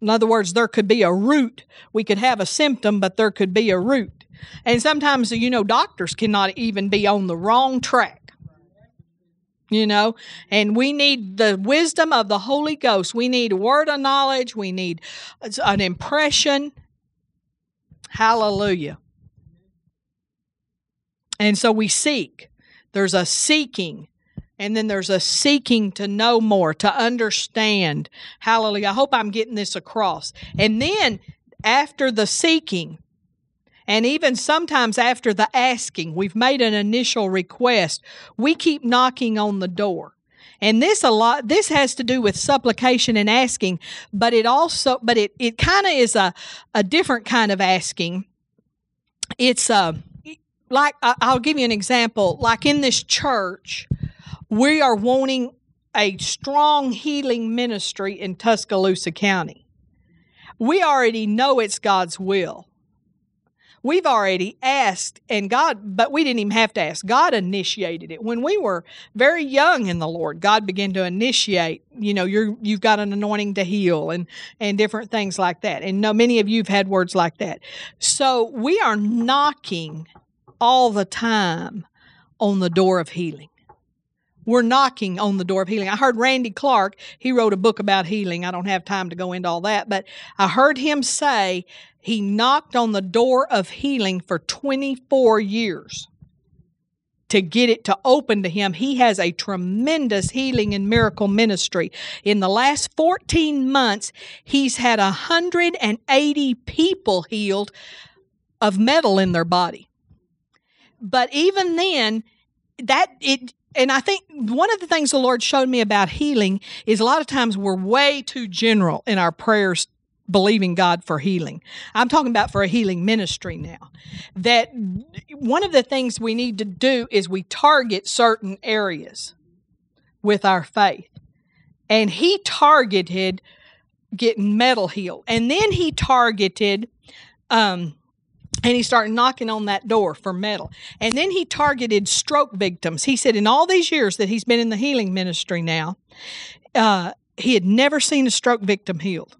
In other words, there could be a root. We could have a symptom, but there could be a root. And sometimes, you know, doctors cannot even be on the wrong track. You know, and we need the wisdom of the Holy Ghost. We need a word of knowledge. We need uh, an impression. Hallelujah. And so we seek. There's a seeking and then there's a seeking to know more, to understand. Hallelujah. I hope I'm getting this across. And then after the seeking, and even sometimes after the asking, we've made an initial request, we keep knocking on the door. And this a lot this has to do with supplication and asking, but it also but it it kind of is a a different kind of asking. It's uh like I'll give you an example. Like in this church, we are wanting a strong healing ministry in Tuscaloosa County. We already know it's God's will. We've already asked, and God, but we didn't even have to ask. God initiated it. When we were very young in the Lord, God began to initiate. You know, you're you've got an anointing to heal, and and different things like that. And no, many of you've had words like that. So we are knocking all the time on the door of healing we're knocking on the door of healing. I heard Randy Clark, he wrote a book about healing. I don't have time to go into all that, but I heard him say he knocked on the door of healing for 24 years to get it to open to him. He has a tremendous healing and miracle ministry. In the last 14 months, he's had 180 people healed of metal in their body. But even then, that it and I think one of the things the Lord showed me about healing is a lot of times we're way too general in our prayers believing God for healing. I'm talking about for a healing ministry now. That one of the things we need to do is we target certain areas with our faith. And he targeted getting metal healed. And then he targeted um, and he started knocking on that door for metal. And then he targeted stroke victims. He said, in all these years that he's been in the healing ministry now, uh, he had never seen a stroke victim healed.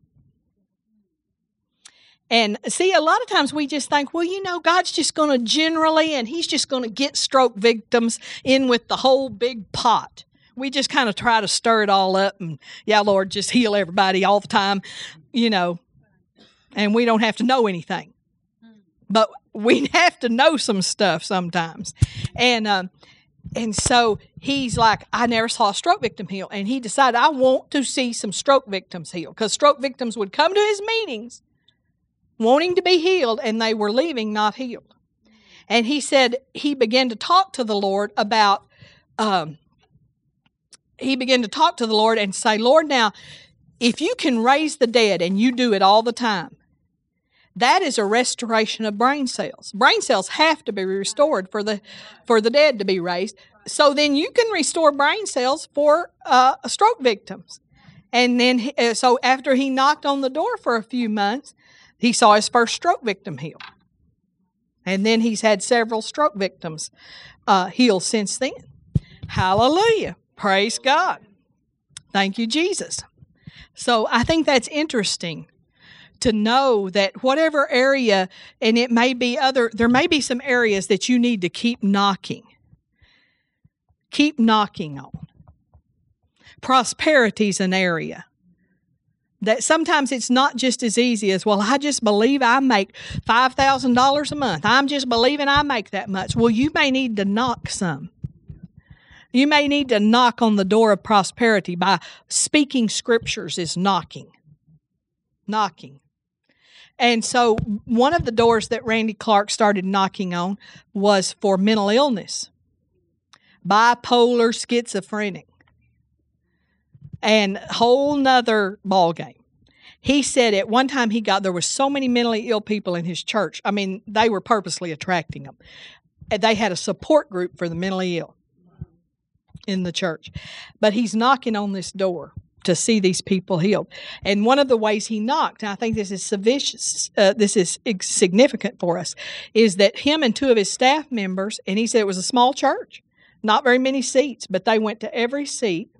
And see, a lot of times we just think, well, you know, God's just going to generally, and He's just going to get stroke victims in with the whole big pot. We just kind of try to stir it all up and, yeah, Lord, just heal everybody all the time, you know, and we don't have to know anything but we have to know some stuff sometimes. And um, and so he's like, I never saw a stroke victim heal, and he decided I want to see some stroke victims heal because stroke victims would come to his meetings wanting to be healed, and they were leaving not healed. And he said he began to talk to the Lord about um, he began to talk to the Lord and say, Lord, now, if you can raise the dead and you do it all the time, that is a restoration of brain cells. Brain cells have to be restored for the for the dead to be raised. So then you can restore brain cells for uh, stroke victims. And then, uh, so after he knocked on the door for a few months, he saw his first stroke victim heal. And then he's had several stroke victims uh, heal since then. Hallelujah. Praise God. Thank you, Jesus. So I think that's interesting to know that whatever area, and it may be other, there may be some areas that you need to keep knocking. Keep knocking on. Prosperity's an area that sometimes it's not just as easy as well i just believe i make $5000 a month. I'm just believing i make that much. Well you may need to knock some. You may need to knock on the door of prosperity by speaking scriptures is knocking. Knocking and so one of the doors that randy clark started knocking on was for mental illness bipolar schizophrenic and whole nother ball game. He said at one time he got there were so many mentally ill people in his church. I mean, they were purposely attracting them. They had a support group for the mentally ill in the church. But he's knocking on this door to see these people healed. And one of the ways he knocked, and I think this is uh, this is significant for us, is that him and two of his staff members, and he said it was a small church, not very many seats, but they went to every seat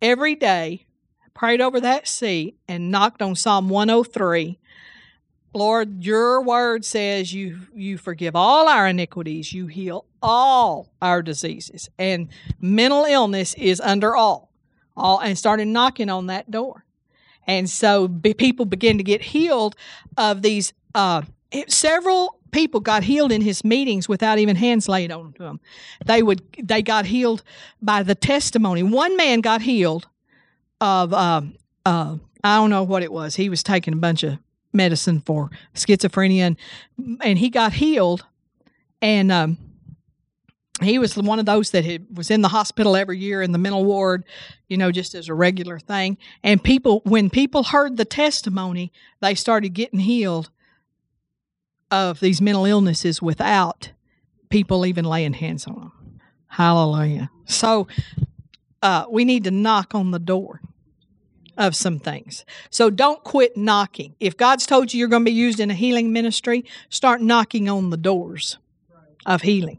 every day, prayed over that seat, and knocked on Psalm 103. Lord, your word says you you forgive all our iniquities, you heal all our diseases, and mental illness is under all. All and started knocking on that door, and so be, people begin to get healed of these. Uh, several people got healed in his meetings without even hands laid on them. They would they got healed by the testimony. One man got healed of uh, uh, I don't know what it was. He was taking a bunch of medicine for schizophrenia, and, and he got healed. And um, he was one of those that had, was in the hospital every year in the mental ward, you know, just as a regular thing. And people, when people heard the testimony, they started getting healed of these mental illnesses without people even laying hands on them. Hallelujah. So uh, we need to knock on the door of some things. So don't quit knocking. If God's told you you're going to be used in a healing ministry, start knocking on the doors of healing.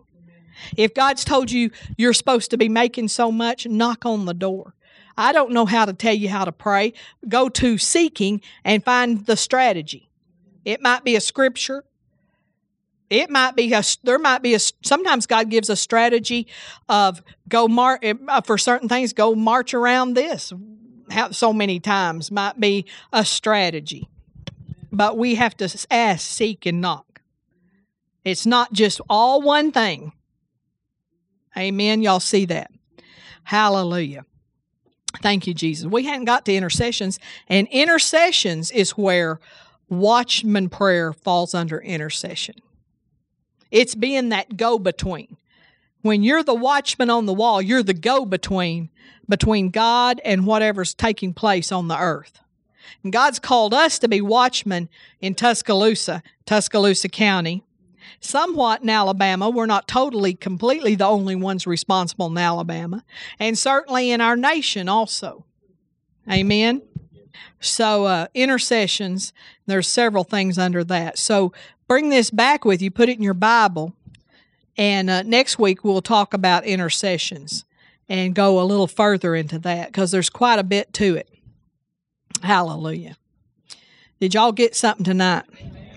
If God's told you you're supposed to be making so much, knock on the door. I don't know how to tell you how to pray. Go to seeking and find the strategy. It might be a scripture, it might be a there might be a sometimes god gives a strategy of go march eh, uh, for certain things go march around this so many times might be a strategy but we have to ask seek and knock it's not just all one thing amen. Y'all see that? Hallelujah. Thank you jesus. We hadn't got to intercessions and intercessions is where watchman prayer falls under intercession. It's being that go between. When you're the watchman on the wall, you're the go between between God and whatever's taking place on the earth. And God's called us to be watchmen in Tuscaloosa, Tuscaloosa County, somewhat in Alabama. We're not totally, completely the only ones responsible in Alabama, and certainly in our nation also. Amen. So, uh, intercessions, there's several things under that. So, bring this back with you, put it in your Bible, and uh, next week we'll talk about intercessions and go a little further into that because there's quite a bit to it. Hallelujah. Did y'all get something tonight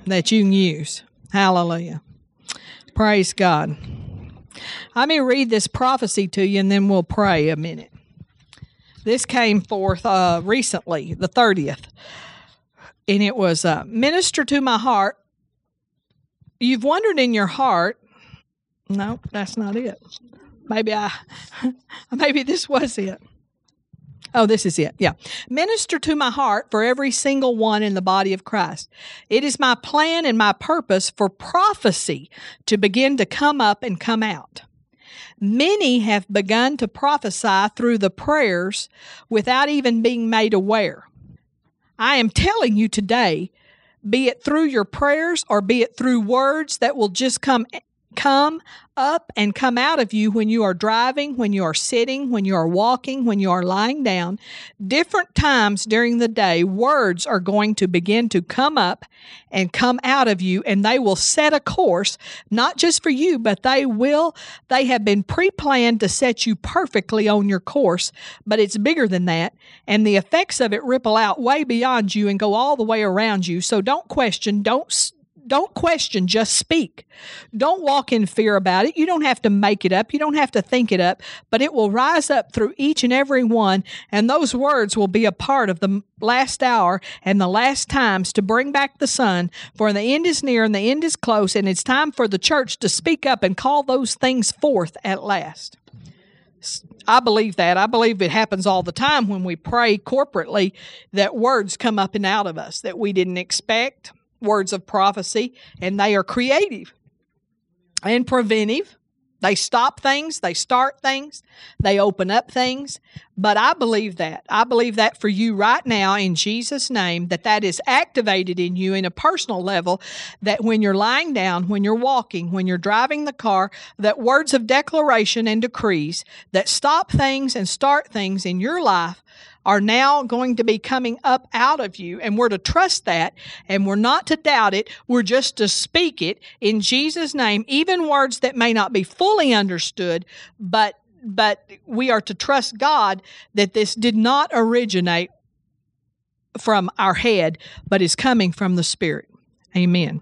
that you can use? Hallelujah. Praise God. Let me read this prophecy to you and then we'll pray a minute. This came forth uh, recently, the 30th. And it was uh, Minister to my heart. You've wondered in your heart. No, that's not it. Maybe I, maybe this was it. Oh, this is it. Yeah. Minister to my heart for every single one in the body of Christ. It is my plan and my purpose for prophecy to begin to come up and come out. Many have begun to prophesy through the prayers without even being made aware. I am telling you today, be it through your prayers or be it through words that will just come come up and come out of you when you are driving, when you are sitting, when you are walking, when you are lying down. Different times during the day, words are going to begin to come up and come out of you, and they will set a course, not just for you, but they will, they have been pre planned to set you perfectly on your course, but it's bigger than that. And the effects of it ripple out way beyond you and go all the way around you. So don't question, don't don't question, just speak. Don't walk in fear about it. You don't have to make it up. You don't have to think it up, but it will rise up through each and every one, and those words will be a part of the last hour and the last times to bring back the sun. For the end is near and the end is close, and it's time for the church to speak up and call those things forth at last. I believe that. I believe it happens all the time when we pray corporately that words come up and out of us that we didn't expect words of prophecy, and they are creative and preventive. They stop things, they start things, they open up things. But I believe that. I believe that for you right now in Jesus' name, that that is activated in you in a personal level, that when you're lying down, when you're walking, when you're driving the car, that words of declaration and decrees that stop things and start things in your life are now going to be coming up out of you. And we're to trust that and we're not to doubt it. We're just to speak it in Jesus' name, even words that may not be fully understood, but but we are to trust God that this did not originate from our head, but is coming from the Spirit. Amen.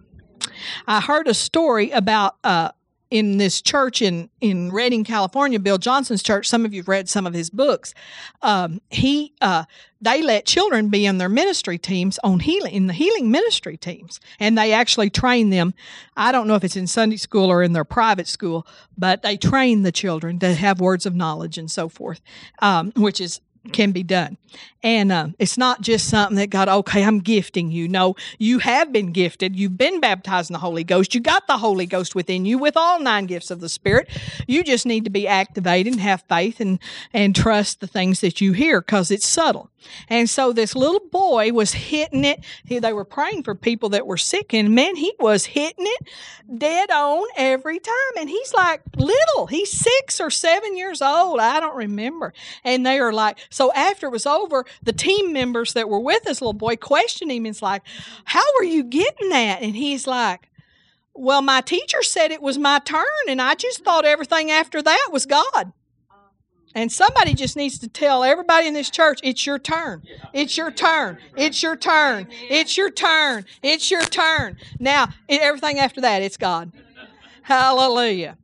I heard a story about uh, in this church in in Redding, California, Bill Johnson's church. Some of you've read some of his books. Um, he uh, they let children be in their ministry teams on healing in the healing ministry teams, and they actually train them. I don't know if it's in Sunday school or in their private school, but they train the children to have words of knowledge and so forth, um, which is can be done. And uh, it's not just something that God, okay, I'm gifting you. No, you have been gifted. You've been baptized in the Holy Ghost. You got the Holy Ghost within you with all nine gifts of the Spirit. You just need to be activated and have faith and, and trust the things that you hear because it's subtle. And so this little boy was hitting it. He, they were praying for people that were sick, and man, he was hitting it dead on every time. And he's like little. He's six or seven years old. I don't remember. And they are like, so after it was over, the team members that were with this little boy questioned him. It's like, how are you getting that? And he's like, well, my teacher said it was my turn, and I just thought everything after that was God. And somebody just needs to tell everybody in this church, it's your turn. It's your turn. It's your turn. It's your turn. It's your turn. Now, everything after that, it's God. Hallelujah.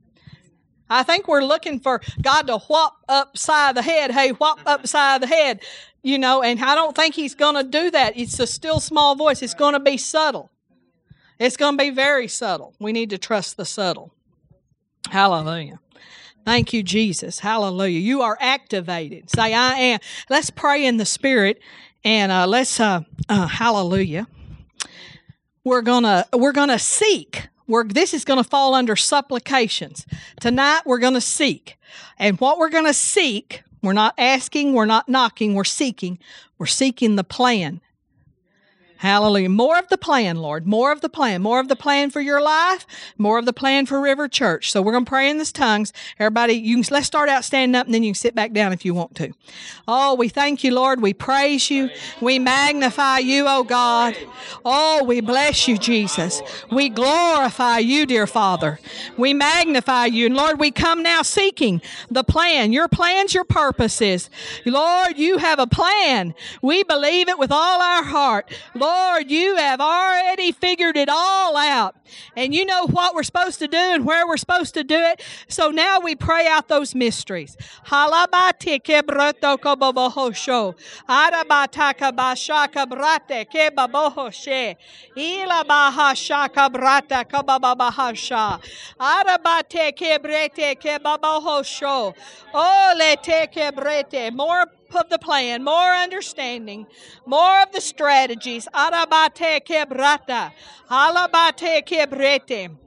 I think we're looking for God to whop upside the head. Hey, whop upside the head. You know, and I don't think He's going to do that. It's a still small voice. It's going to be subtle. It's going to be very subtle. We need to trust the subtle. Hallelujah. Thank you, Jesus. Hallelujah. You are activated. Say, I am. Let's pray in the Spirit and uh, let's, uh, uh, hallelujah. We're gonna we're gonna seek. This is going to fall under supplications. Tonight we're going to seek, and what we're going to seek, we're not asking, we're not knocking, we're seeking. We're seeking the plan Hallelujah. More of the plan, Lord. More of the plan. More of the plan for your life. More of the plan for River Church. So we're going to pray in this tongues. Everybody, you can, let's start out standing up and then you can sit back down if you want to. Oh, we thank you, Lord. We praise you. We magnify you, oh God. Oh, we bless you, Jesus. We glorify you, dear Father. We magnify you. And Lord, we come now seeking the plan, your plans, your purposes. Lord, you have a plan. We believe it with all our heart. Lord, you have already figured it all out. And you know what we're supposed to do and where we're supposed to do it. So now we pray out those mysteries. Arabate kebrete kebabohosho. Ole te kebrete. More of the plan, more understanding, more of the strategies. Arabate kebrata, alabate kebrete.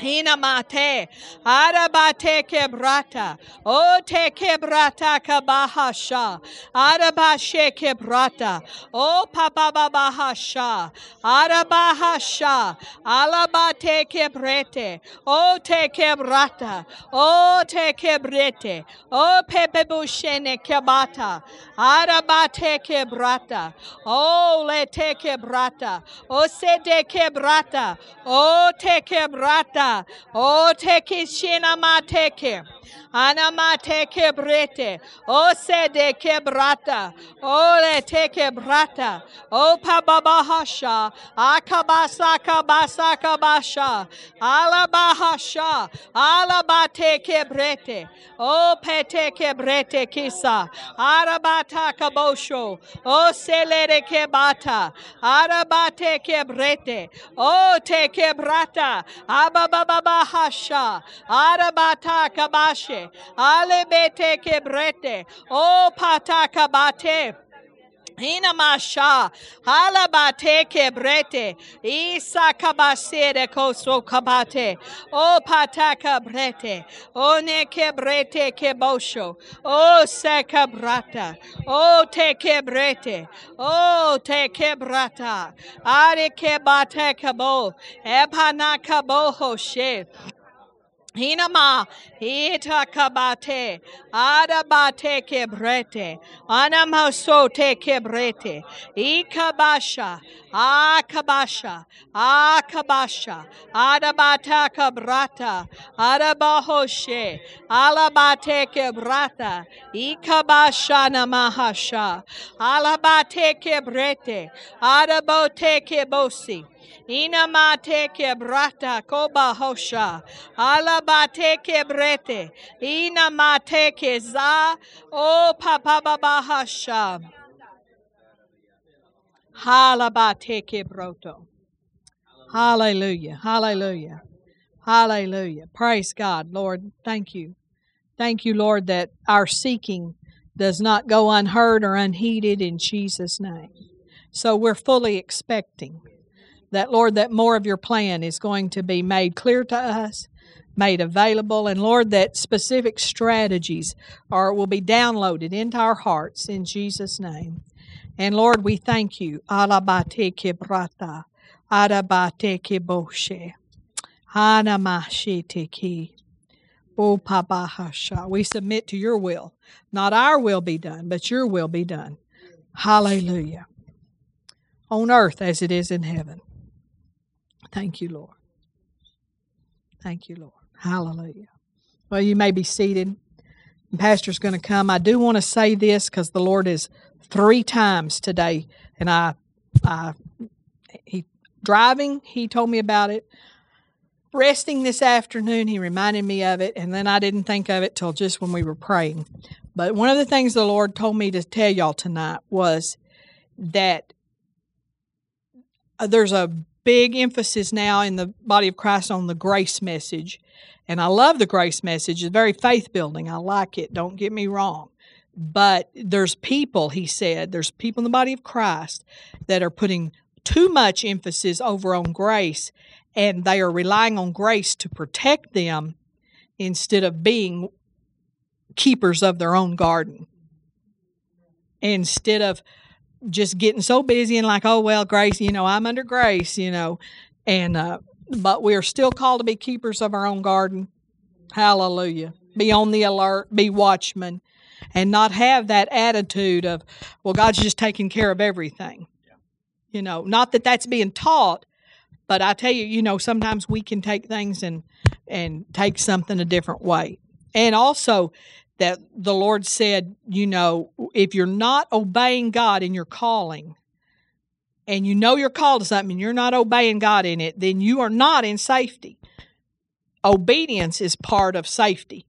Hinamate, Arabate kebrata, O te kebrata kabahasha, Arabashe kebrata, O papababahasha, Arabahasha, Alabate kebrete, O te kebrata, O te kebrete, O pepebushene kebata, Arabate kebrata, O le te kebrata, O se de kebrata, O te kebrata, O teke shina mateke. Anamateke brete. O se de kebrata. O le teke brata. O pababahasha. Akabasa kabasa kabasha. Alabahasha. Alabate kebrete. O pete kebrete kisa. Arabata kabosho. O se le selere kebata. Arabate kebrete. O te kebrata. Abababahasha. Arabata kabashe. Alebete kebrete. O pata kabate. Inamasha, halabate kebrete, isa kabasere koso kabate, o pataka brete, o ne kebrete kebosho, o se kabrata, o te kebrete, o te kebrata, are kebate kabo, epana kaboho she. Hinama, hita kabate, adabate kebrete, anamasote kebrete, ikabasha, akabasha, akabasha, adabata kabrata, adabahoshe, alabate kebrata, ikabasha namahasha, alabate kebrete, adabote kebosi. Inamate kebrata koba hosha. Alabate kebrete. Inamate keza. O papa baba hasha. Halabate kebroto. Hallelujah. Hallelujah. Hallelujah. Praise God, Lord. Thank you. Thank you, Lord, that our seeking does not go unheard or unheeded in Jesus' name. So we're fully expecting that, Lord, that more of your plan is going to be made clear to us, made available, and Lord, that specific strategies are will be downloaded into our hearts in Jesus' name. And Lord, we thank you. Alabate kebrata, arabate keboshe, hanamashite ki. We submit to your will. Not our will be done, but your will be done. Hallelujah. On earth as it is in heaven. Thank you, Lord. Thank you, Lord. Hallelujah. Well, you may be seated. The pastor's going to come. I do want to say this because the Lord is three times today, and I, I, he driving. He told me about it. Resting this afternoon, he reminded me of it, and then I didn't think of it till just when we were praying. But one of the things the Lord told me to tell y'all tonight was that uh, there's a big emphasis now in the body of Christ on the grace message. And I love the grace message. It's very faith building. I like it. Don't get me wrong. But there's people, he said, there's people in the body of Christ that are putting too much emphasis over on grace and they are relying on grace to protect them instead of being keepers of their own garden. Instead of just getting so busy and like, oh well, grace, you know, I'm under grace, you know, and uh, but we are still called to be keepers of our own garden. Hallelujah. Be on the alert, be watchmen, and not have that attitude of, well, God's just taking care of everything. You know, not that that's being taught, but I tell you, you know, sometimes we can take things and and take something a different way. And also, that the Lord said, you know, if you're not obeying God in your calling, and you know you're called to something and you're not obeying God in it, then you are not in safety. Obedience is part of safety.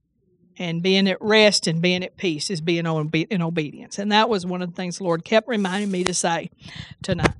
And being at rest and being at peace is being in obedience. And that was one of the things the Lord kept reminding me to say tonight.